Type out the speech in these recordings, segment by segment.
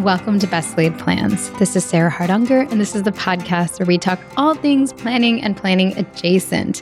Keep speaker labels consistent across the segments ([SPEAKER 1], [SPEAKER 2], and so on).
[SPEAKER 1] and welcome to Best Laid Plans. This is Sarah Hart-Unger, and this is the podcast where we talk all things planning and planning adjacent.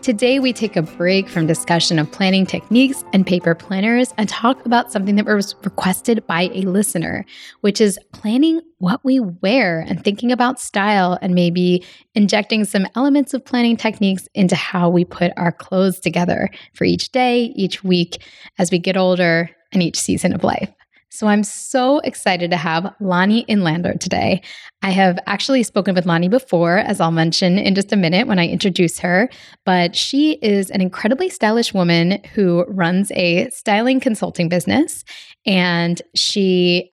[SPEAKER 1] Today, we take a break from discussion of planning techniques and paper planners and talk about something that was requested by a listener, which is planning what we wear and thinking about style and maybe injecting some elements of planning techniques into how we put our clothes together for each day, each week, as we get older, and each season of life. So I'm so excited to have Lani Inlander today. I have actually spoken with Lani before, as I'll mention in just a minute when I introduce her, but she is an incredibly stylish woman who runs a styling consulting business. And she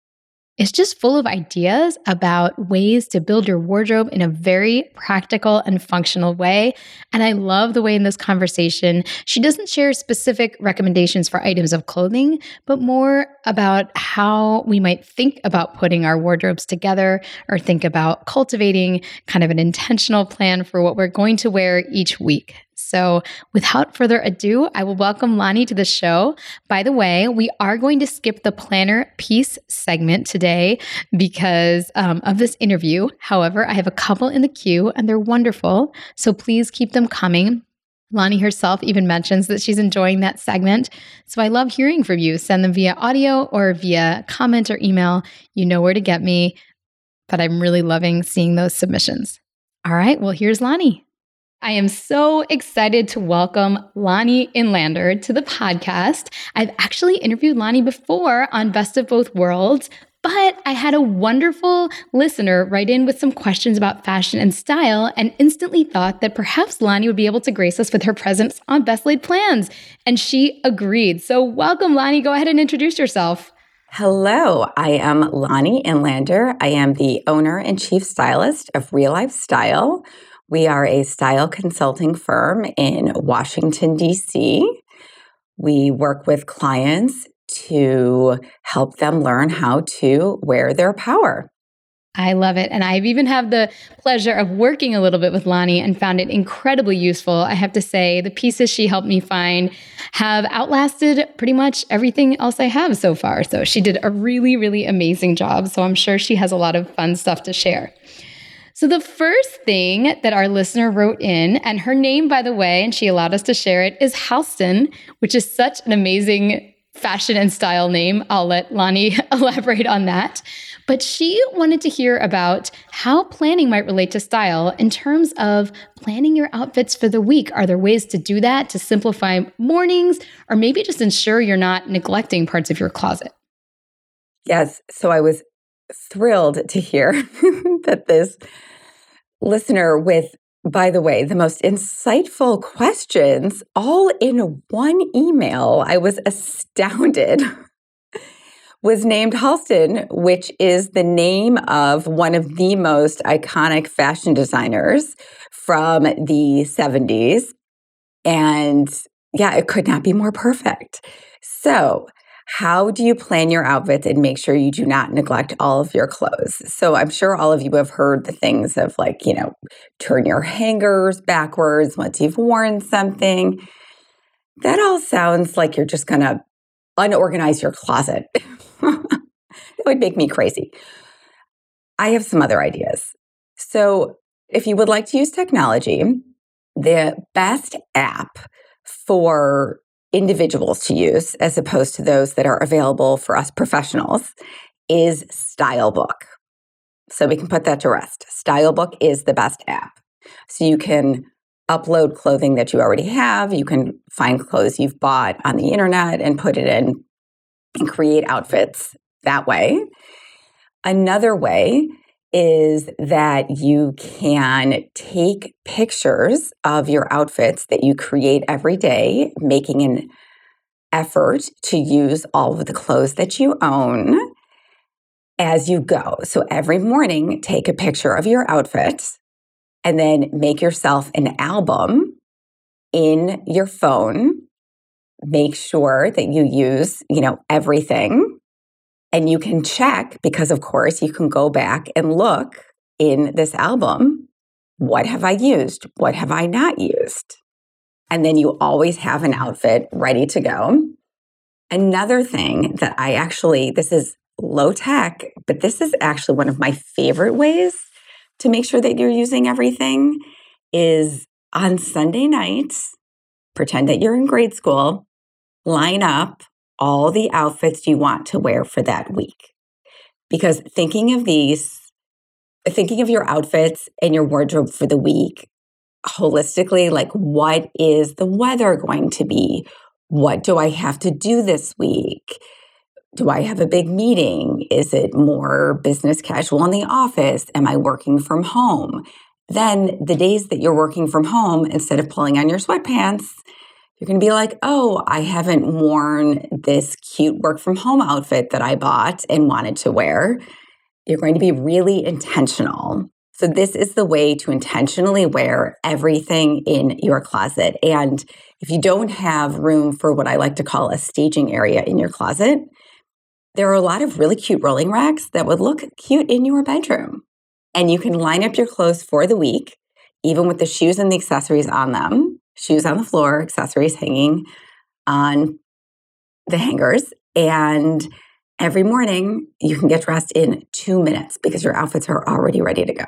[SPEAKER 1] is just full of ideas about ways to build your wardrobe in a very practical and functional way. And I love the way in this conversation, she doesn't share specific recommendations for items of clothing, but more about how we might think about putting our wardrobes together or think about cultivating kind of an intentional plan for what we're going to wear each week. So, without further ado, I will welcome Lani to the show. By the way, we are going to skip the planner peace segment today because um, of this interview. However, I have a couple in the queue and they're wonderful. So, please keep them coming. Lani herself even mentions that she's enjoying that segment. So I love hearing from you. Send them via audio or via comment or email. You know where to get me. But I'm really loving seeing those submissions. All right, well, here's Lani. I am so excited to welcome Lani Inlander to the podcast. I've actually interviewed Lani before on Best of Both Worlds, but I had a wonderful listener write in with some questions about fashion and style and instantly thought that perhaps Lani would be able to grace us with her presence on Best Laid Plans. And she agreed. So, welcome, Lani. Go ahead and introduce yourself.
[SPEAKER 2] Hello, I am Lani Inlander. I am the owner and chief stylist of Real Life Style we are a style consulting firm in Washington, D.C. We work with clients to help them learn how to wear their power.
[SPEAKER 1] I love it. And I've even had the pleasure of working a little bit with Lani and found it incredibly useful. I have to say, the pieces she helped me find have outlasted pretty much everything else I have so far. So she did a really, really amazing job. So I'm sure she has a lot of fun stuff to share. So, the first thing that our listener wrote in, and her name, by the way, and she allowed us to share it, is Halston, which is such an amazing fashion and style name. I'll let Lani elaborate on that. But she wanted to hear about how planning might relate to style in terms of planning your outfits for the week. Are there ways to do that to simplify mornings or maybe just ensure you're not neglecting parts of your closet?
[SPEAKER 2] Yes. So I was thrilled to hear that this listener with, by the way, the most insightful questions all in one email. I was astounded. was named Halston, which is the name of one of the most iconic fashion designers from the 70s. And yeah, it could not be more perfect. So, how do you plan your outfits and make sure you do not neglect all of your clothes? So I'm sure all of you have heard the things of like, you know, turn your hangers backwards once you've worn something. That all sounds like you're just going to unorganize your closet. that would make me crazy. I have some other ideas. So if you would like to use technology, the best app for individuals to use as opposed to those that are available for us professionals is Stylebook. So we can put that to rest. Stylebook is the best app. So you can upload clothing that you already have. You can find clothes you've bought on the internet and put it in and create outfits that way. Another way is that you can take pictures of your outfits that you create every day, making an effort to use all of the clothes that you own as you go. So every morning, take a picture of your outfit and then make yourself an album in your phone. Make sure that you use, you know, everything and you can check because, of course, you can go back and look in this album what have I used? What have I not used? And then you always have an outfit ready to go. Another thing that I actually, this is low tech, but this is actually one of my favorite ways to make sure that you're using everything is on Sunday nights, pretend that you're in grade school, line up all the outfits you want to wear for that week. Because thinking of these, thinking of your outfits and your wardrobe for the week holistically, like what is the weather going to be? What do I have to do this week? Do I have a big meeting? Is it more business casual in the office? Am I working from home? Then the days that you're working from home, instead of pulling on your sweatpants, you're going to be like, oh, I haven't worn this cute work from home outfit that I bought and wanted to wear. You're going to be really intentional. So, this is the way to intentionally wear everything in your closet. And if you don't have room for what I like to call a staging area in your closet, there are a lot of really cute rolling racks that would look cute in your bedroom. And you can line up your clothes for the week, even with the shoes and the accessories on them shoes on the floor, accessories hanging on the hangers. And every morning you can get dressed in two minutes because your outfits are already ready to go.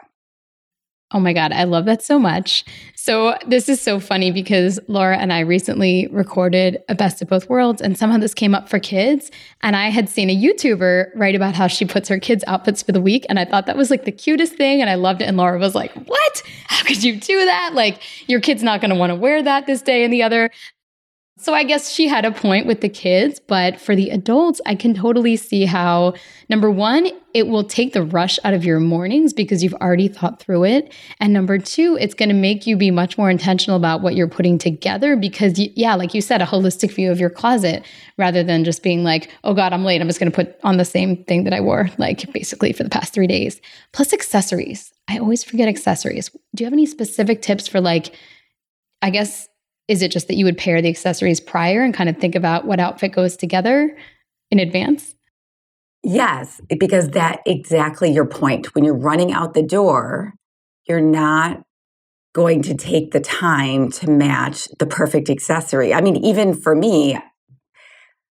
[SPEAKER 1] Oh my God, I love that so much. So, this is so funny because Laura and I recently recorded a best of both worlds, and somehow this came up for kids. And I had seen a YouTuber write about how she puts her kids' outfits for the week. And I thought that was like the cutest thing. And I loved it. And Laura was like, What? How could you do that? Like, your kid's not going to want to wear that this day and the other. So I guess she had a point with the kids, but for the adults, I can totally see how number one, it will take the rush out of your mornings because you've already thought through it. And number two, it's going to make you be much more intentional about what you're putting together because, you, yeah, like you said, a holistic view of your closet rather than just being like, oh God, I'm late. I'm just going to put on the same thing that I wore, like basically for the past three days. Plus accessories. I always forget accessories. Do you have any specific tips for like, I guess is it just that you would pair the accessories prior and kind of think about what outfit goes together in advance?
[SPEAKER 2] Yes, because that exactly your point. When you're running out the door, you're not going to take the time to match the perfect accessory. I mean, even for me,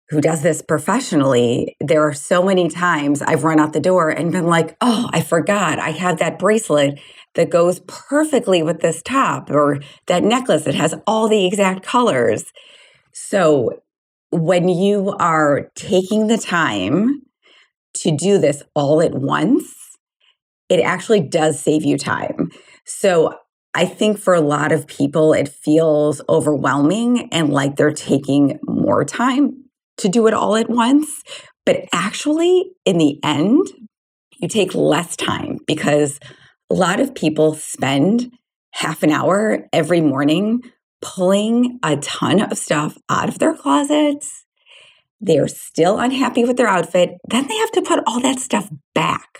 [SPEAKER 2] who does this professionally, there are so many times I've run out the door and been like, oh, I forgot I had that bracelet that goes perfectly with this top or that necklace that has all the exact colors. So when you are taking the time to do this all at once, it actually does save you time. So I think for a lot of people, it feels overwhelming and like they're taking more time to do it all at once. But actually, in the end, you take less time because a lot of people spend half an hour every morning pulling a ton of stuff out of their closets. They're still unhappy with their outfit. Then they have to put all that stuff back.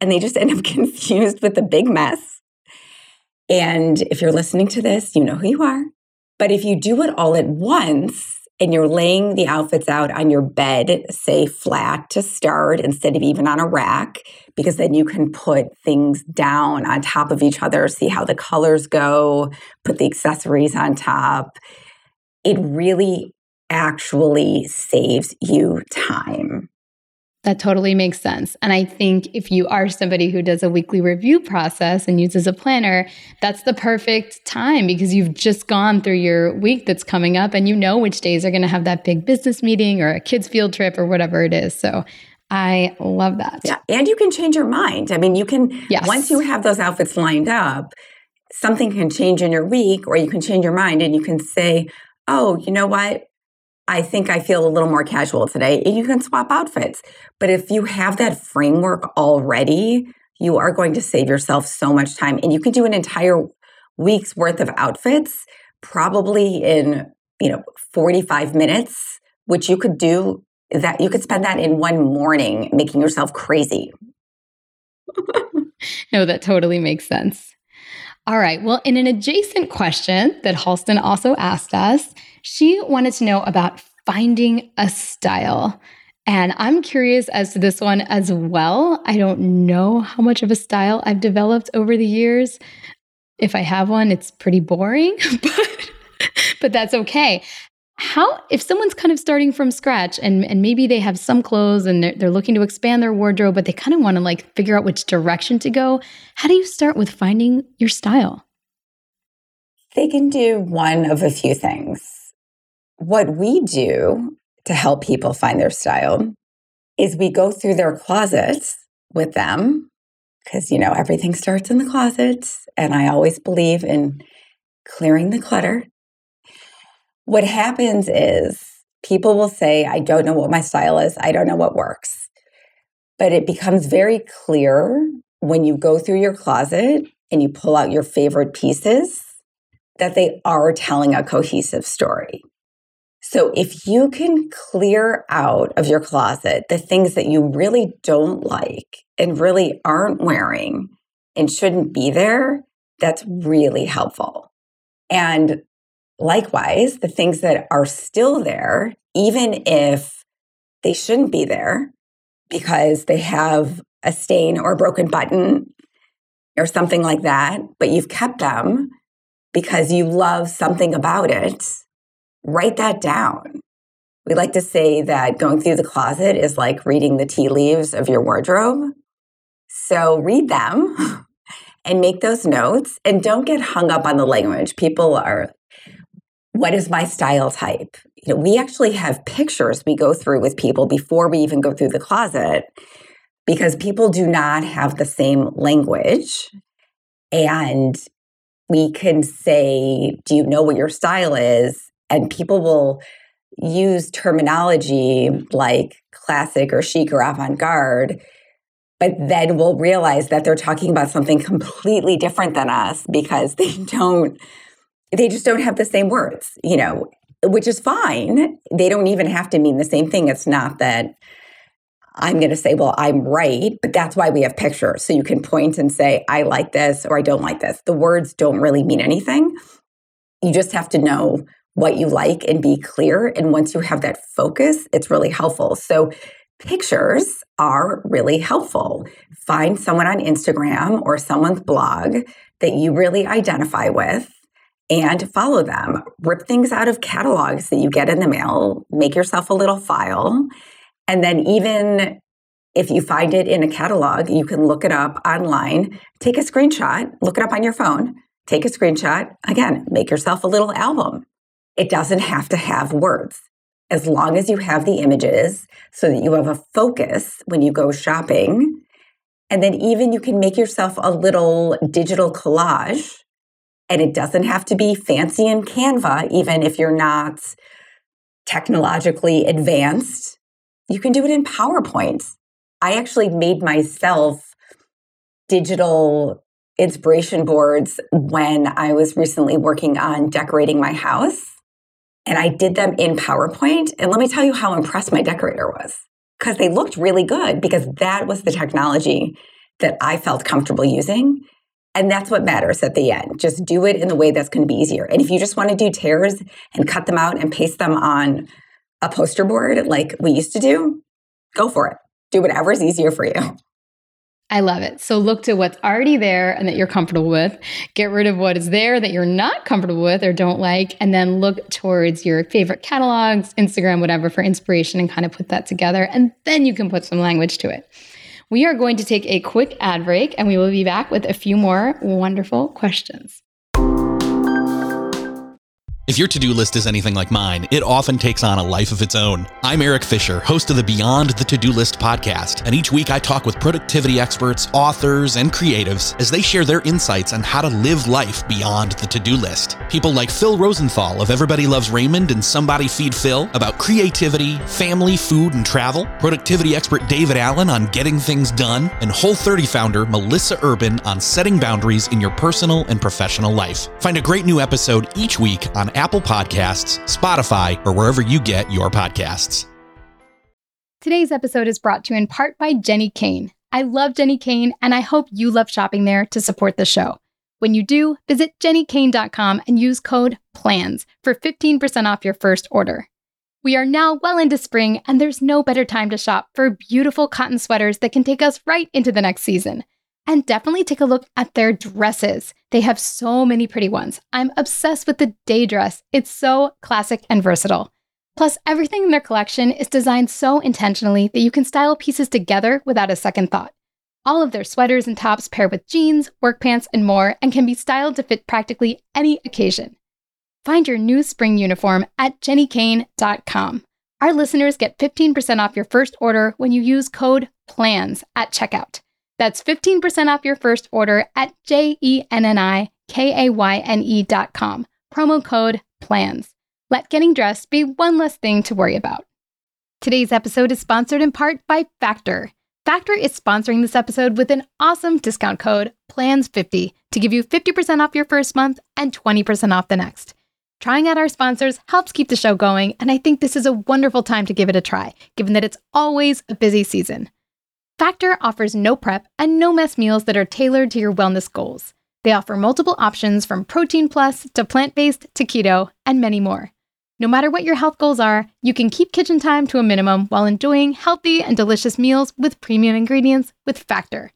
[SPEAKER 2] And they just end up confused with a big mess. And if you're listening to this, you know who you are. But if you do it all at once, and you're laying the outfits out on your bed, say flat to start instead of even on a rack, because then you can put things down on top of each other, see how the colors go, put the accessories on top. It really actually saves you time.
[SPEAKER 1] That totally makes sense. And I think if you are somebody who does a weekly review process and uses a planner, that's the perfect time because you've just gone through your week that's coming up and you know which days are going to have that big business meeting or a kids' field trip or whatever it is. So I love that.
[SPEAKER 2] Yeah. And you can change your mind. I mean, you can,
[SPEAKER 1] yes.
[SPEAKER 2] once you have those outfits lined up, something can change in your week or you can change your mind and you can say, oh, you know what? I think I feel a little more casual today. And you can swap outfits. But if you have that framework already, you are going to save yourself so much time. And you can do an entire week's worth of outfits probably in, you know, 45 minutes, which you could do that you could spend that in one morning making yourself crazy.
[SPEAKER 1] no, that totally makes sense. All right. Well, in an adjacent question that Halston also asked us, she wanted to know about finding a style. And I'm curious as to this one as well. I don't know how much of a style I've developed over the years. If I have one, it's pretty boring, but, but that's okay. How if someone's kind of starting from scratch and and maybe they have some clothes and they're, they're looking to expand their wardrobe but they kind of want to like figure out which direction to go how do you start with finding your style?
[SPEAKER 2] They can do one of a few things. What we do to help people find their style is we go through their closets with them because you know everything starts in the closets and i always believe in clearing the clutter what happens is people will say, I don't know what my style is, I don't know what works. But it becomes very clear when you go through your closet and you pull out your favorite pieces that they are telling a cohesive story. So if you can clear out of your closet the things that you really don't like and really aren't wearing and shouldn't be there, that's really helpful. And Likewise, the things that are still there, even if they shouldn't be there because they have a stain or a broken button or something like that, but you've kept them because you love something about it, write that down. We like to say that going through the closet is like reading the tea leaves of your wardrobe. So read them and make those notes and don't get hung up on the language. People are what is my style type? You know, we actually have pictures we go through with people before we even go through the closet because people do not have the same language. And we can say, Do you know what your style is? And people will use terminology like classic or chic or avant garde, but then we'll realize that they're talking about something completely different than us because they don't they just don't have the same words, you know, which is fine. They don't even have to mean the same thing. It's not that I'm going to say, well, I'm right, but that's why we have pictures. So you can point and say, I like this or I don't like this. The words don't really mean anything. You just have to know what you like and be clear. And once you have that focus, it's really helpful. So pictures are really helpful. Find someone on Instagram or someone's blog that you really identify with and follow them. Rip things out of catalogs that you get in the mail, make yourself a little file. And then, even if you find it in a catalog, you can look it up online, take a screenshot, look it up on your phone, take a screenshot. Again, make yourself a little album. It doesn't have to have words. As long as you have the images so that you have a focus when you go shopping. And then, even you can make yourself a little digital collage and it doesn't have to be fancy in Canva, even if you're not technologically advanced. You can do it in PowerPoint. I actually made myself digital inspiration boards when I was recently working on decorating my house. And I did them in PowerPoint. And let me tell you how impressed my decorator was because they looked really good because that was the technology that I felt comfortable using. And that's what matters at the end. Just do it in the way that's going to be easier. And if you just want to do tears and cut them out and paste them on a poster board like we used to do, go for it. Do whatever is easier for you.
[SPEAKER 1] I love it. So look to what's already there and that you're comfortable with. Get rid of what is there that you're not comfortable with or don't like. And then look towards your favorite catalogs, Instagram, whatever, for inspiration and kind of put that together. And then you can put some language to it. We are going to take a quick ad break and we will be back with a few more wonderful questions.
[SPEAKER 3] If your to do list is anything like mine, it often takes on a life of its own. I'm Eric Fisher, host of the Beyond the To Do List podcast, and each week I talk with productivity experts, authors, and creatives as they share their insights on how to live life beyond the to do list. People like Phil Rosenthal of Everybody Loves Raymond and Somebody Feed Phil about creativity, family, food, and travel, productivity expert David Allen on getting things done, and Whole 30 founder Melissa Urban on setting boundaries in your personal and professional life. Find a great new episode each week on Apple Podcasts, Spotify, or wherever you get your podcasts.
[SPEAKER 1] Today's episode is brought to you in part by Jenni Kayne. I love Jenni Kayne, and I hope you love shopping there to support the show. When you do, visit jennikayne.com and use code PLANS for 15% off your first order. We are now well into spring, and there's no better time to shop for beautiful cotton sweaters that can take us right into the next season. And definitely take a look at their dresses. They have so many pretty ones. I'm obsessed with the day dress. It's so classic and versatile. Plus, everything in their collection is designed so intentionally that you can style pieces together without a second thought. All of their sweaters and tops pair with jeans, work pants, and more, and can be styled to fit practically any occasion. Find your new spring uniform at jennikayne.com. Our listeners get 15% off your first order when you use code PLANS at checkout. That's 15% off your first order at J E N N I K A Y N E.com. Promo code PLANS. Let getting dressed be one less thing to worry about. Today's episode is sponsored in part by Factor. Factor is sponsoring this episode with an awesome discount code PLANS50 to give you 50% off your first month and 20% off the next. Trying out our sponsors helps keep the show going, and I think this is a wonderful time to give it a try, given that it's always a busy season. Factor offers no prep and no mess meals that are tailored to your wellness goals. They offer multiple options from protein plus to plant based to keto and many more. No matter what your health goals are, you can keep kitchen time to a minimum while enjoying healthy and delicious meals with premium ingredients with Factor.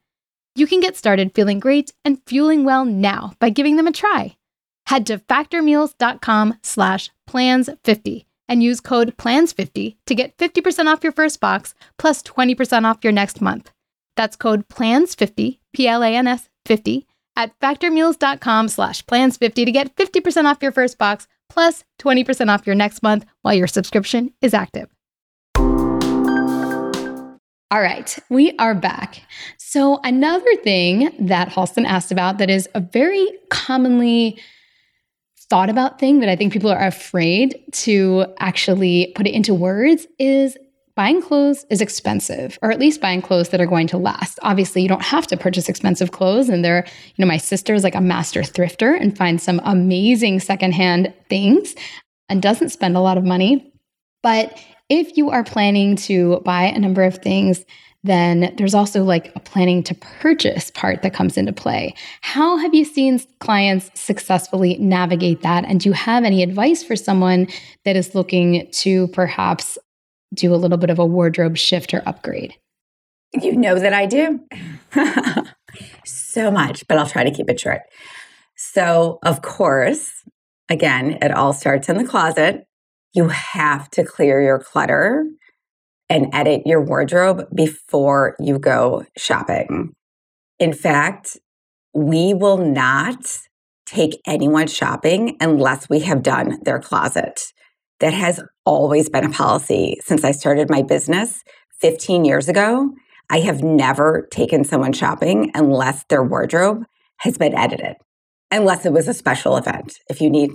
[SPEAKER 1] You can get started feeling great and fueling well now by giving them a try. Head to factormeals.com slash plans50 and use code PLANS50 to get 50% off your first box plus 20% off your next month. That's code PLANS50, P-L-A-N-S 50, at factormeals.com slash plans50 to get 50% off your first box plus 20% off your next month while your subscription is active. All right, we are back. So, another thing that Halston asked about that is a very commonly thought about thing that I think people are afraid to actually put it into words is buying clothes is expensive, or at least buying clothes that are going to last. Obviously, you don't have to purchase expensive clothes. And there, you know, my sister is like a master thrifter and finds some amazing secondhand things and doesn't spend a lot of money. But if you are planning to buy a number of things then there's also like a planning to purchase part that comes into play. How have you seen clients successfully navigate that? And do you have any advice for someone that is looking to perhaps do a little bit of a wardrobe shift or upgrade?
[SPEAKER 2] You know that I do. so much, but I'll try to keep it short. So, of course, again, it all starts in the closet. You have to clear your clutter and edit your wardrobe before you go shopping. Mm. In fact, we will not take anyone shopping unless we have done their closet. That has always been a policy since I started my business 15 years ago. I have never taken someone shopping unless their wardrobe has been edited, unless it was a special event. If you need,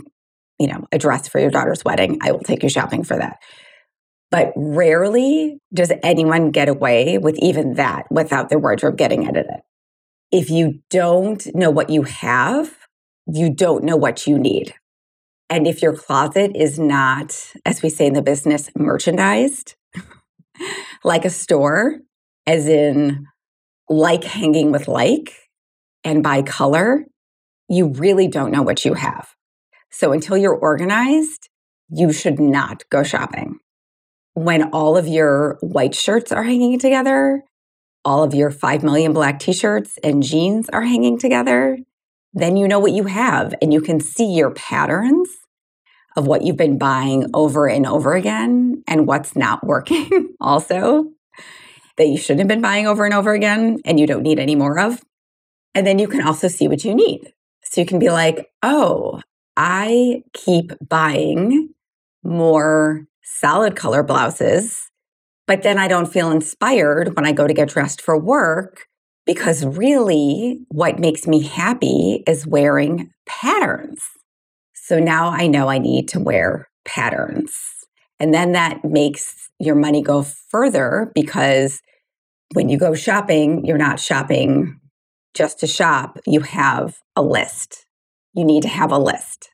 [SPEAKER 2] you know, a dress for your daughter's wedding, I will take you shopping for that. But rarely does anyone get away with even that without their wardrobe getting edited. If you don't know what you have, you don't know what you need. And if your closet is not, as we say in the business, merchandised, like a store, as in like hanging with like and by color, you really don't know what you have. So until you're organized, you should not go shopping when all of your white shirts are hanging together, all of your 5 million black t shirts and jeans are hanging together, then you know what you have and you can see your patterns of what you've been buying over and over again and what's not working also that you shouldn't have been buying over and over again and you don't need any more of. And then you can also see what you need. So you can be like, oh, I keep buying more solid color blouses, but then I don't feel inspired when I go to get dressed for work because really what makes me happy is wearing patterns. So now I know I need to wear patterns. And then that makes your money go further because when you go shopping, you're not shopping just to shop, you have a list. You need to have a list.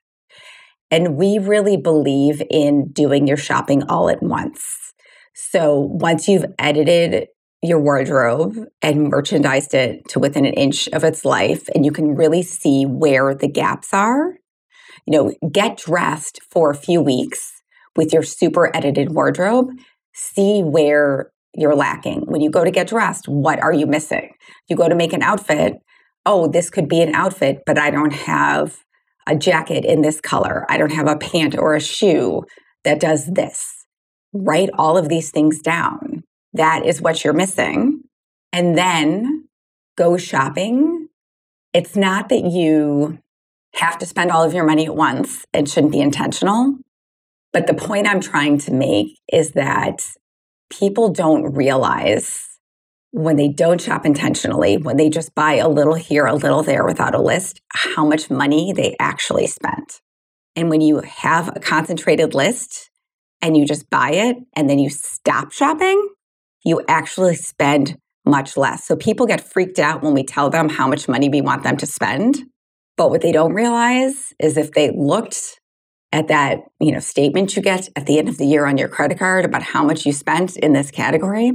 [SPEAKER 2] And we really believe in doing your shopping all at once. So once you've edited your wardrobe and merchandised it to within an inch of its life, and you can really see where the gaps are, you know, get dressed for a few weeks with your super edited wardrobe, see where you're lacking. When you go to get dressed, what are you missing? You go to make an outfit, oh, this could be an outfit, but I don't have a jacket in this color. I don't have a pant or a shoe that does this. Write all of these things down. That is what you're missing. And then go shopping. It's not that you have to spend all of your money at once. It shouldn't be intentional. But the point I'm trying to make is that people don't realize when they don't shop intentionally, when they just buy a little here, a little there without a list, how much money they actually spent. And when you have a concentrated list and you just buy it and then you stop shopping, you actually spend much less. So people get freaked out when we tell them how much money we want them to spend. But what they don't realize is if they looked at that, you know, statement you get at the end of the year on your credit card about how much you spent in this category,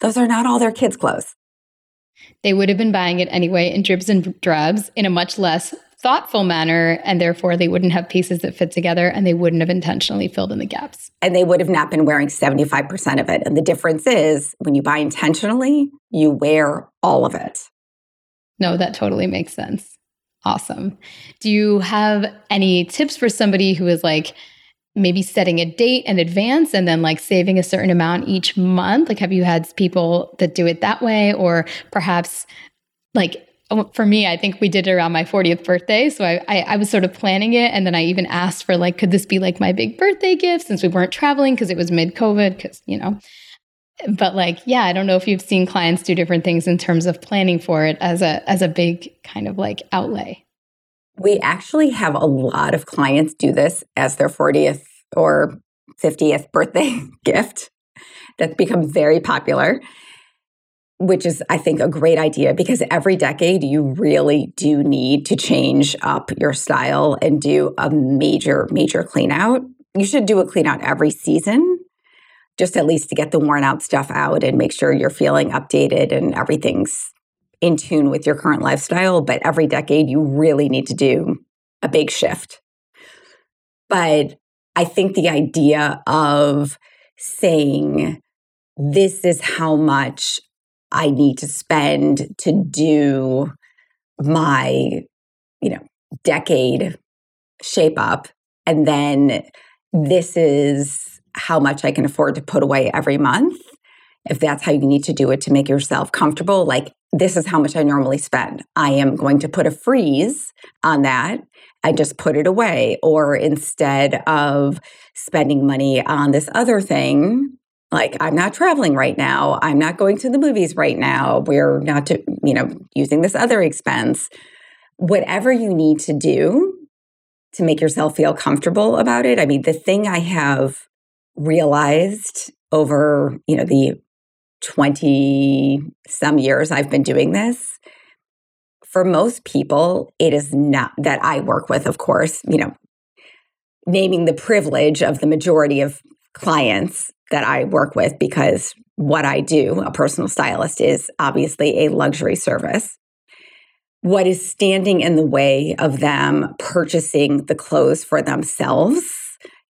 [SPEAKER 2] those are not all their kids' clothes.
[SPEAKER 1] They would have been buying it anyway in dribs and drabs in a much less thoughtful manner, and therefore they wouldn't have pieces that fit together and they wouldn't have intentionally filled in the gaps.
[SPEAKER 2] And they would have not been wearing 75% of it. And the difference is when you buy intentionally, you wear all of it.
[SPEAKER 1] No, that totally makes sense. Awesome. Do you have any tips for somebody who is like maybe setting a date in advance and then like saving a certain amount each month? Like, have you had people that do it that way? Or perhaps like oh, for me, I think we did it around my 40th birthday. So I, I, I, was sort of planning it. And then I even asked for like, could this be like my big birthday gift since we weren't traveling because it was mid COVID? Because, you know, but like yeah i don't know if you've seen clients do different things in terms of planning for it as a as a big kind of like outlay
[SPEAKER 2] we actually have a lot of clients do this as their 40th or 50th birthday gift that's become very popular which is i think a great idea because every decade you really do need to change up your style and do a major major clean out you should do a clean out every season just at least to get the worn out stuff out and make sure you're feeling updated and everything's in tune with your current lifestyle. But every decade, you really need to do a big shift. But I think the idea of saying, this is how much I need to spend to do my, you know, decade shape up. And then this is how much I can afford to put away every month. If that's how you need to do it to make yourself comfortable, like this is how much I normally spend. I am going to put a freeze on that. I just put it away. Or instead of spending money on this other thing, like I'm not traveling right now, I'm not going to the movies right now, we're not to, you know, using this other expense. Whatever you need to do to make yourself feel comfortable about it. I mean, the thing I have realized over, you know, the 20 some years I've been doing this, for most people, it is not that I work with, of course, you know, naming the privilege of the majority of clients that I work with because what I do, a personal stylist, is obviously a luxury service. What is standing in the way of them purchasing the clothes for themselves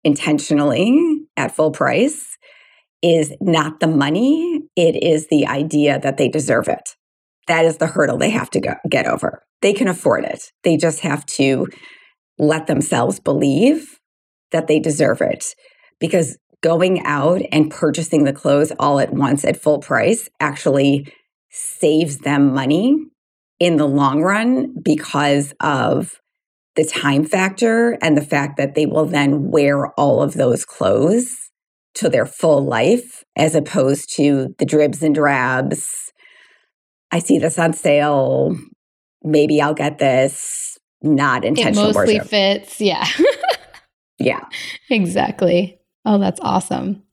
[SPEAKER 2] intentionally at full price is not the money, it is the idea that they deserve it. That is the hurdle they have to go, get over. They can afford it. They just have to let themselves believe that they deserve it. Because going out and purchasing the clothes all at once at full price actually saves them money in the long run because of the time factor and the fact that they will then wear all of those clothes to their full life as opposed to the dribs and drabs. I see this on sale. Maybe I'll get this. Not intentional.
[SPEAKER 1] It mostly
[SPEAKER 2] worship.
[SPEAKER 1] fits. Yeah.
[SPEAKER 2] yeah.
[SPEAKER 1] Exactly. Oh, that's awesome.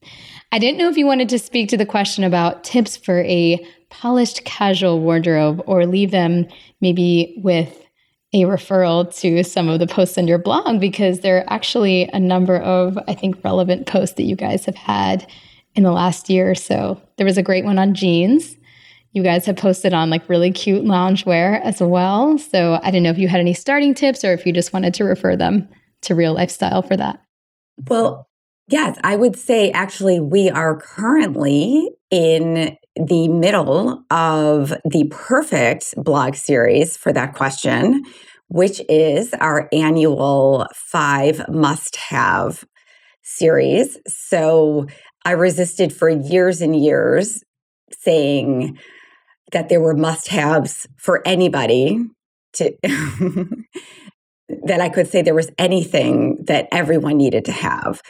[SPEAKER 1] I didn't know if you wanted to speak to the question about tips for a polished casual wardrobe or leave them maybe with a referral to some of the posts on your blog because there are actually a number of, I think, relevant posts that you guys have had in the last year or so. There was a great one on jeans. You guys have posted on like really cute loungewear as well. So I didn't know if you had any starting tips or if you just wanted to refer them to real lifestyle for that.
[SPEAKER 2] Well, yes, I would say actually we are currently in the middle of the perfect blog series for that question, which is our annual five must have series. So I resisted for years and years saying that there were must haves for anybody to. that I could say there was anything that everyone needed to have.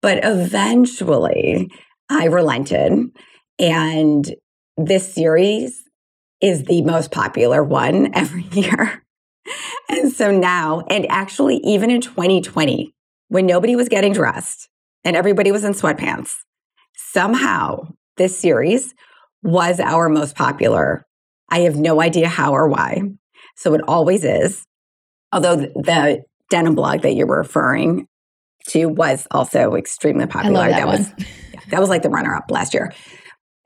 [SPEAKER 2] But eventually I relented and this series is the most popular one every year. and so now, and actually, even in 2020, when nobody was getting dressed and everybody was in sweatpants, somehow this series was our most popular. I have no idea how or why. So it always is. Although the denim blog that you're referring to was also extremely popular.
[SPEAKER 1] that,
[SPEAKER 2] that
[SPEAKER 1] was
[SPEAKER 2] yeah, that was like the runner up last year.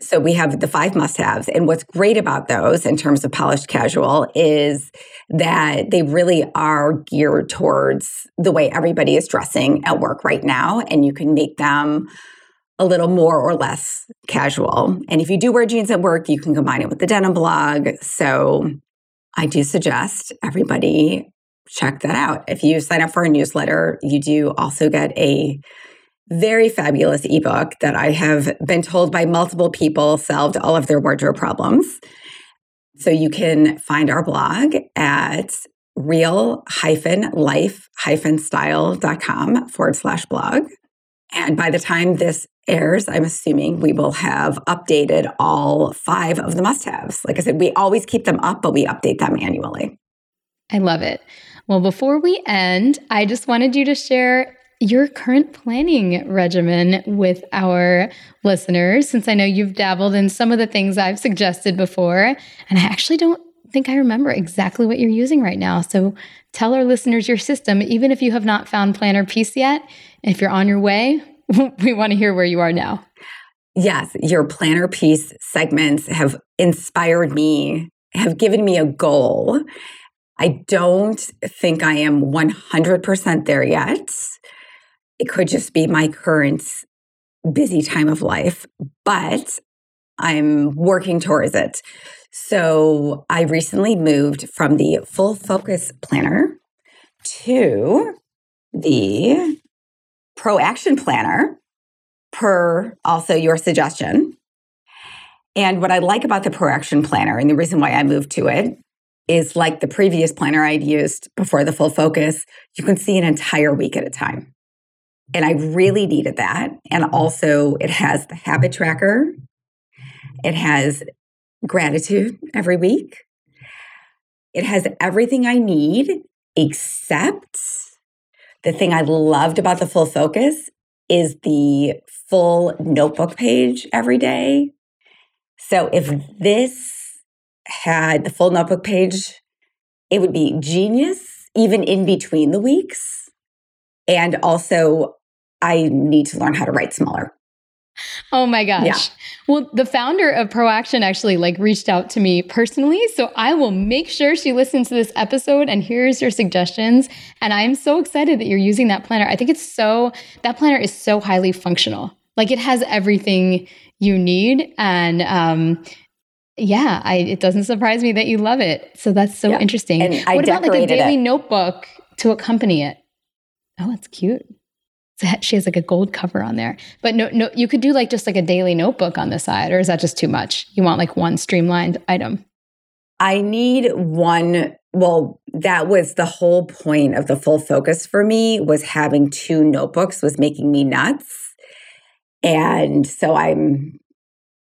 [SPEAKER 2] So we have the five must haves. And what's great about those in terms of polished casual is that they really are geared towards the way everybody is dressing at work right now. And you can make them a little more or less casual. And if you do wear jeans at work, you can combine it with the denim blog. So I do suggest everybody check that out. If you sign up for a newsletter, you do also get a very fabulous ebook that I have been told by multiple people solved all of their wardrobe problems. So you can find our blog at real life style.com forward slash blog. And by the time this airs, I'm assuming we will have updated all five of the must haves. Like I said, we always keep them up, but we update them annually.
[SPEAKER 1] I love it. Well, before we end, I just wanted you to share your current planning regimen with our listeners, since I know you've dabbled in some of the things I've suggested before. And I actually don't think I remember mm-hmm. exactly what you're using right now. So tell our listeners your system, even if you have not found Planner Peace yet. If you're on your way, we want to hear where you are now.
[SPEAKER 2] Yes, your Planner Peace segments have inspired me, have given me a goal. I don't think I am 100% there yet. It could just be my current busy time of life, but I'm working towards it. So I recently moved from the full focus planner to the ProAction planner per also your suggestion. And what I like about the ProAction planner and the reason why I moved to it is like the previous planner I'd used before the full focus, you can see an entire week at a time. And I really needed that. And also, it has the habit tracker, it has gratitude every week, it has everything I need except the thing I loved about the full focus is the full notebook page every day. So if this had the full notebook page, it would be genius even in between the weeks. And also, I need to learn how to write smaller.
[SPEAKER 1] Oh my gosh. Yeah. Well, the founder of ProAction actually like reached out to me personally, so I will make sure she listens to this episode and hears your suggestions. And I am so excited that you're using that planner. I think it's so that planner is so highly functional. Like it has everything you need and um yeah, I, it doesn't surprise me that you love it. So that's so yeah. interesting.
[SPEAKER 2] And I
[SPEAKER 1] what about like a daily
[SPEAKER 2] it.
[SPEAKER 1] notebook to accompany it? Oh, that's cute she has like a gold cover on there. But no, no, you could do like just like a daily notebook on the side, or is that just too much? You want like one streamlined item?
[SPEAKER 2] I need one. Well, that was the whole point of the full focus for me was having two notebooks was making me nuts. And so I'm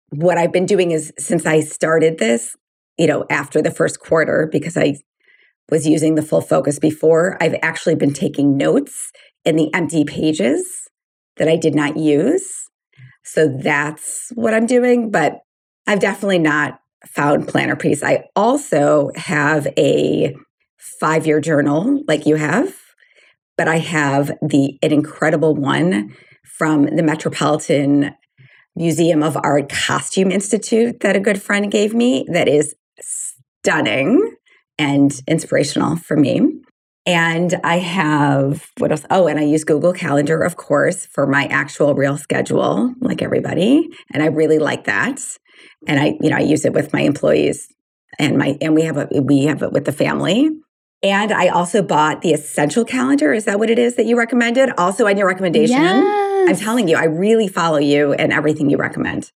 [SPEAKER 2] what I've been doing is since I started this, you know, after the first quarter, because I was using the full focus before, I've actually been taking notes in the empty pages that I did not use. So that's what I'm doing, but I've definitely not found planner peace. I also have a five year journal like you have, but I have the an incredible one from the Metropolitan Museum of Art Costume Institute that a good friend gave me that is stunning and inspirational for me. And I have what else? Oh, and I use Google Calendar, of course, for my actual real schedule, like everybody. And I really like that. And I, you know, I use it with my employees and my and we have a we have it with the family. And I also bought the essential calendar. Is that what it is that you recommended? Also on your recommendation.
[SPEAKER 1] Yes.
[SPEAKER 2] I'm telling you, I really follow you and everything you recommend.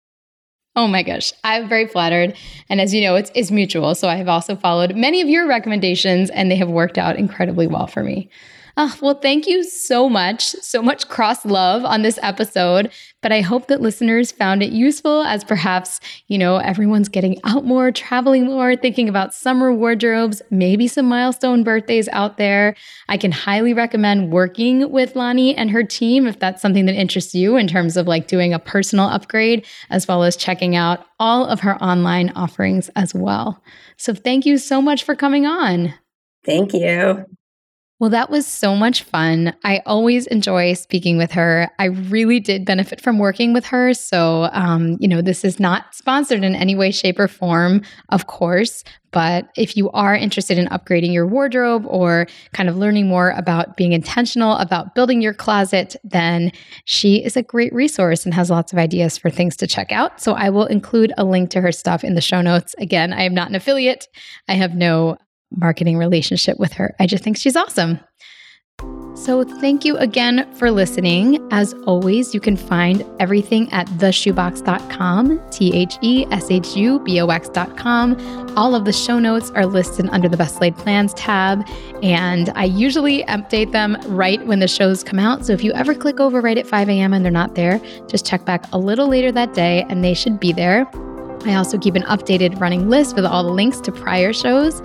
[SPEAKER 1] Oh my gosh, I'm very flattered. And as you know, it's, it's mutual. So I have also followed many of your recommendations and they have worked out incredibly well for me. Oh, well, thank you so much. So much cross love on this episode. But I hope that listeners found it useful as perhaps, you know, everyone's getting out more, traveling more, thinking about summer wardrobes, maybe some milestone birthdays out there. I can highly recommend working with Lani and her team if that's something that interests you in terms of like doing a personal upgrade, as well as checking out all of her online offerings as well. So thank you so much for coming on.
[SPEAKER 2] Thank you.
[SPEAKER 1] Well, that was so much fun. I always enjoy speaking with her. I really did benefit from working with her. So, um, you know, this is not sponsored in any way, shape, or form, of course. But if you are interested in upgrading your wardrobe or kind of learning more about being intentional about building your closet, then she is a great resource and has lots of ideas for things to check out. So I will include a link to her stuff in the show notes. Again, I am not an affiliate, I have no marketing relationship with her. I just think she's awesome. So, thank you again for listening. As always, you can find everything at theshubox.com, T H E S H U B O X.com. All of the show notes are listed under the Best Laid Plans tab, and I usually update them right when the shows come out. So, if you ever click over right at 5 a.m. and they're not there, just check back a little later that day and they should be there. I also keep an updated running list with all the links to prior shows.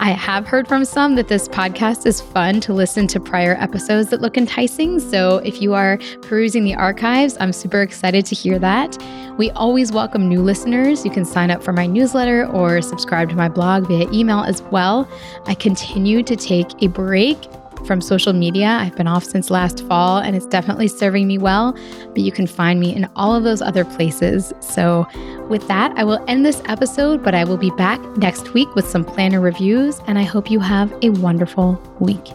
[SPEAKER 1] I have heard from some that this podcast is fun to listen to prior episodes that look enticing. So if you are perusing the archives, I'm super excited to hear that. We always welcome new listeners. You can sign up for my newsletter or subscribe to my blog via email as well. I continue to take a break from social media. I've been off since last fall and it's definitely serving me well, but you can find me in all of those other places. So, with that, I will end this episode, but I will be back next week with some planner reviews, and I hope you have a wonderful week.